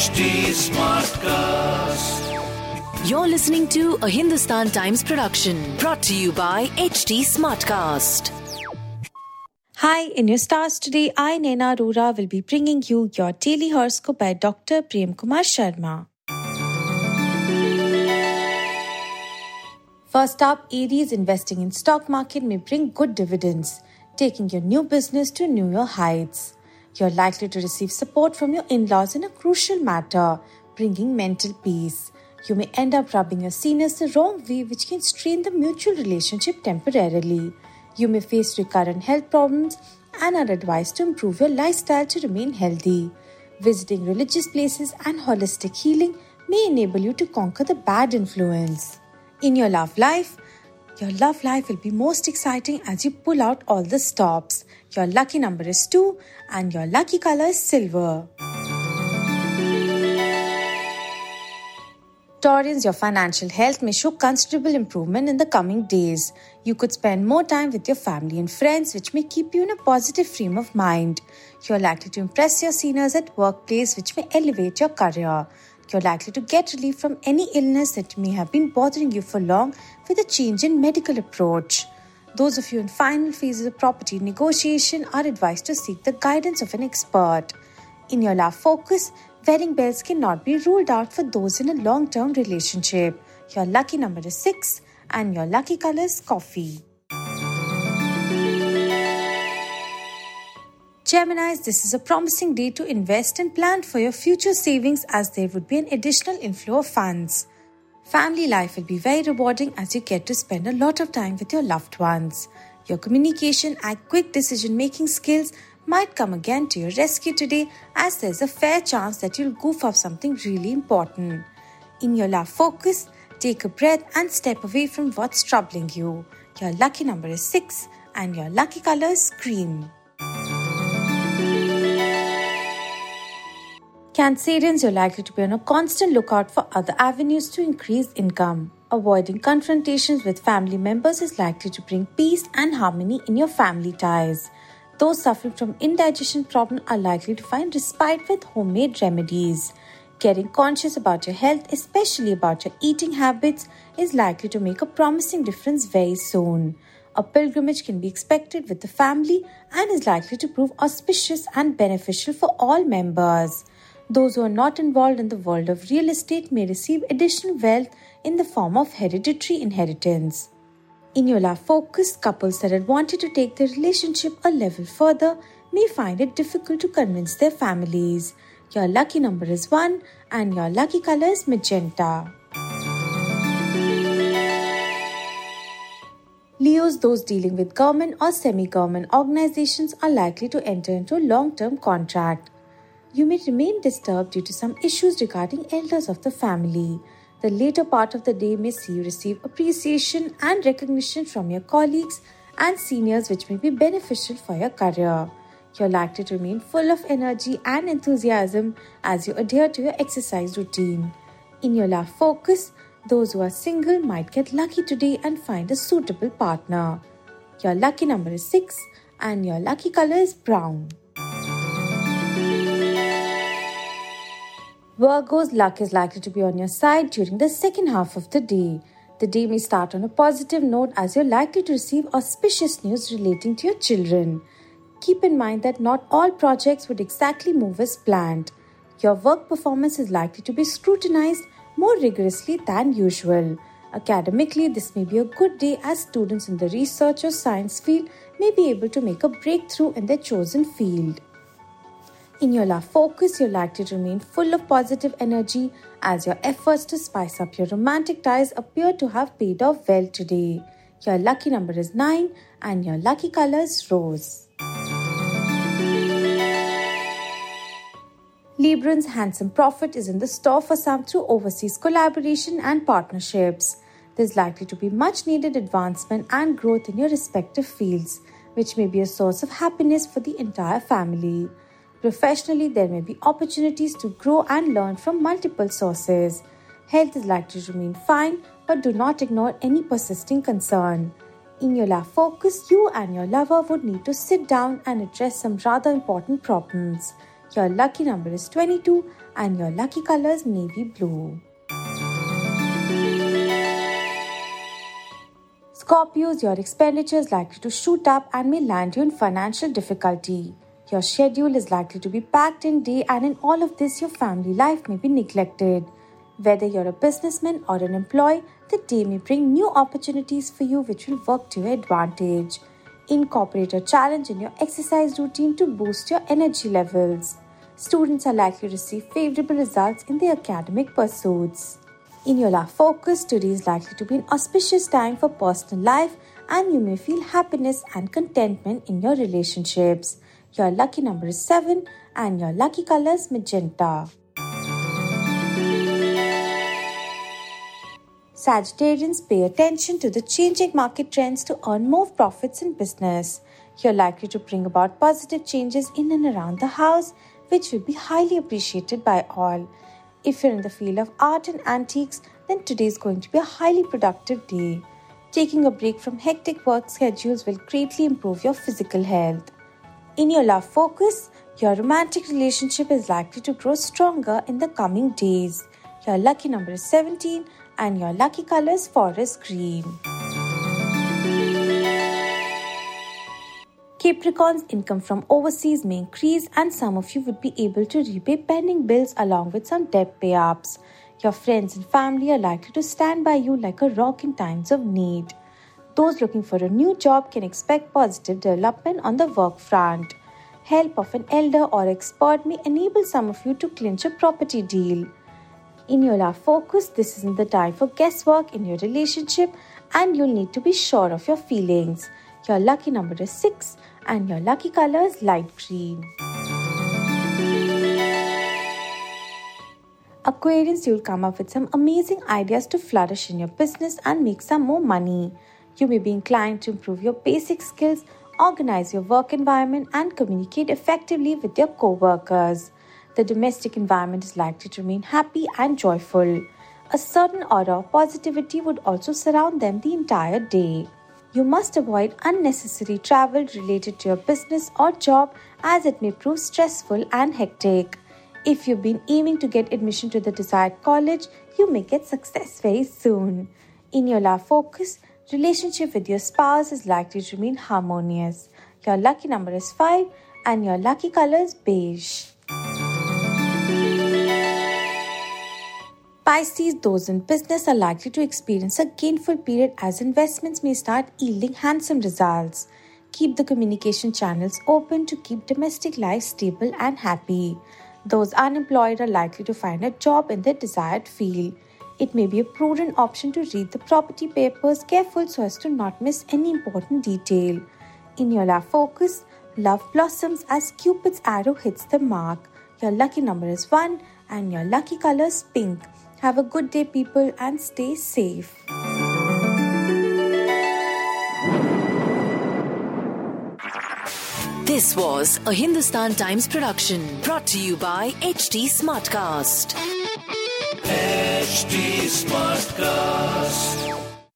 HT Smartcast. You're listening to a Hindustan Times production brought to you by HT Smartcast. Hi, in your stars today, I, Naina Arora, will be bringing you your daily horoscope by Dr. Prem Kumar Sharma. First up, Aries investing in stock market may bring good dividends, taking your new business to newer heights. You're likely to receive support from your in-laws in a crucial matter, bringing mental peace. You may end up rubbing your seniors the wrong way, which can strain the mutual relationship temporarily. You may face recurrent health problems and are advised to improve your lifestyle to remain healthy. Visiting religious places and holistic healing may enable you to conquer the bad influence. In your love life, your love life will be most exciting as you pull out all the stops. Your lucky number is 2 and your lucky color is silver. Taurans, your financial health may show considerable improvement in the coming days. You could spend more time with your family and friends, which may keep you in a positive frame of mind. You're likely to impress your seniors at workplace, which may elevate your career. You're likely to get relief from any illness that may have been bothering you for long with a change in medical approach. Those of you in final phases of property negotiation are advised to seek the guidance of an expert. In your love focus, wedding bells cannot be ruled out for those in a long term relationship. Your lucky number is 6 and your lucky color is coffee. Geminis, this is a promising day to invest and plan for your future savings as there would be an additional inflow of funds. Family life will be very rewarding as you get to spend a lot of time with your loved ones. Your communication and quick decision making skills might come again to your rescue today as there's a fair chance that you'll goof up something really important. In your love focus, take a breath and step away from what's troubling you. Your lucky number is 6 and your lucky color is cream. Cancerians, you're likely to be on a constant lookout for other avenues to increase income. Avoiding confrontations with family members is likely to bring peace and harmony in your family ties. Those suffering from indigestion problem are likely to find respite with homemade remedies. Getting conscious about your health, especially about your eating habits, is likely to make a promising difference very soon. A pilgrimage can be expected with the family and is likely to prove auspicious and beneficial for all members. Those who are not involved in the world of real estate may receive additional wealth in the form of hereditary inheritance. In your love focus, couples that had wanted to take their relationship a level further may find it difficult to convince their families. Your lucky number is 1 and your lucky color is magenta. Leos, those dealing with government or semi government organizations, are likely to enter into a long term contract. You may remain disturbed due to some issues regarding elders of the family. The later part of the day may see you receive appreciation and recognition from your colleagues and seniors, which may be beneficial for your career. You're likely to remain full of energy and enthusiasm as you adhere to your exercise routine. In your love focus, those who are single might get lucky today and find a suitable partner. Your lucky number is 6 and your lucky color is brown. Virgo's luck is likely to be on your side during the second half of the day. The day may start on a positive note as you're likely to receive auspicious news relating to your children. Keep in mind that not all projects would exactly move as planned. Your work performance is likely to be scrutinized more rigorously than usual. Academically, this may be a good day as students in the research or science field may be able to make a breakthrough in their chosen field. In your love focus, you're likely to remain full of positive energy as your efforts to spice up your romantic ties appear to have paid off well today. Your lucky number is 9 and your lucky color is rose. Librans' handsome profit is in the store for some through overseas collaboration and partnerships. There's likely to be much needed advancement and growth in your respective fields, which may be a source of happiness for the entire family. Professionally, there may be opportunities to grow and learn from multiple sources. Health is likely to remain fine, but do not ignore any persisting concern. In your love focus, you and your lover would need to sit down and address some rather important problems. Your lucky number is 22 and your lucky color is navy blue. Scorpios, your expenditure is likely to shoot up and may land you in financial difficulty. Your schedule is likely to be packed in day, and in all of this, your family life may be neglected. Whether you're a businessman or an employee, the day may bring new opportunities for you which will work to your advantage. Incorporate a challenge in your exercise routine to boost your energy levels. Students are likely to receive favorable results in their academic pursuits. In your life focus, today is likely to be an auspicious time for personal life and you may feel happiness and contentment in your relationships. Your lucky number is 7 and your lucky color is magenta. Sagittarians pay attention to the changing market trends to earn more profits in business. You're likely to bring about positive changes in and around the house, which will be highly appreciated by all. If you're in the field of art and antiques, then today is going to be a highly productive day. Taking a break from hectic work schedules will greatly improve your physical health. In your love focus, your romantic relationship is likely to grow stronger in the coming days. Your lucky number is 17 and your lucky color is forest green. Capricorn's income from overseas may increase, and some of you would be able to repay pending bills along with some debt pay ups. Your friends and family are likely to stand by you like a rock in times of need. Those looking for a new job can expect positive development on the work front. Help of an elder or expert may enable some of you to clinch a property deal. In your love focus, this isn't the time for guesswork in your relationship, and you'll need to be sure of your feelings. Your lucky number is 6 and your lucky color is light green. Aquarians, you'll come up with some amazing ideas to flourish in your business and make some more money. You may be inclined to improve your basic skills, organize your work environment, and communicate effectively with your co workers. The domestic environment is likely to remain happy and joyful. A certain aura of positivity would also surround them the entire day. You must avoid unnecessary travel related to your business or job as it may prove stressful and hectic. If you've been aiming to get admission to the desired college, you may get success very soon. In your love focus, relationship with your spouse is likely to remain harmonious. Your lucky number is 5 and your lucky color is beige. Pisces, those in business are likely to experience a gainful period as investments may start yielding handsome results. Keep the communication channels open to keep domestic life stable and happy. Those unemployed are likely to find a job in their desired field. It may be a prudent option to read the property papers careful so as to not miss any important detail. In your love focus, love blossoms as Cupid's arrow hits the mark. Your lucky number is 1 and your lucky color is pink. Have a good day, people, and stay safe. This was a Hindustan Times production brought to you by HT Smartcast. HT Smartcast.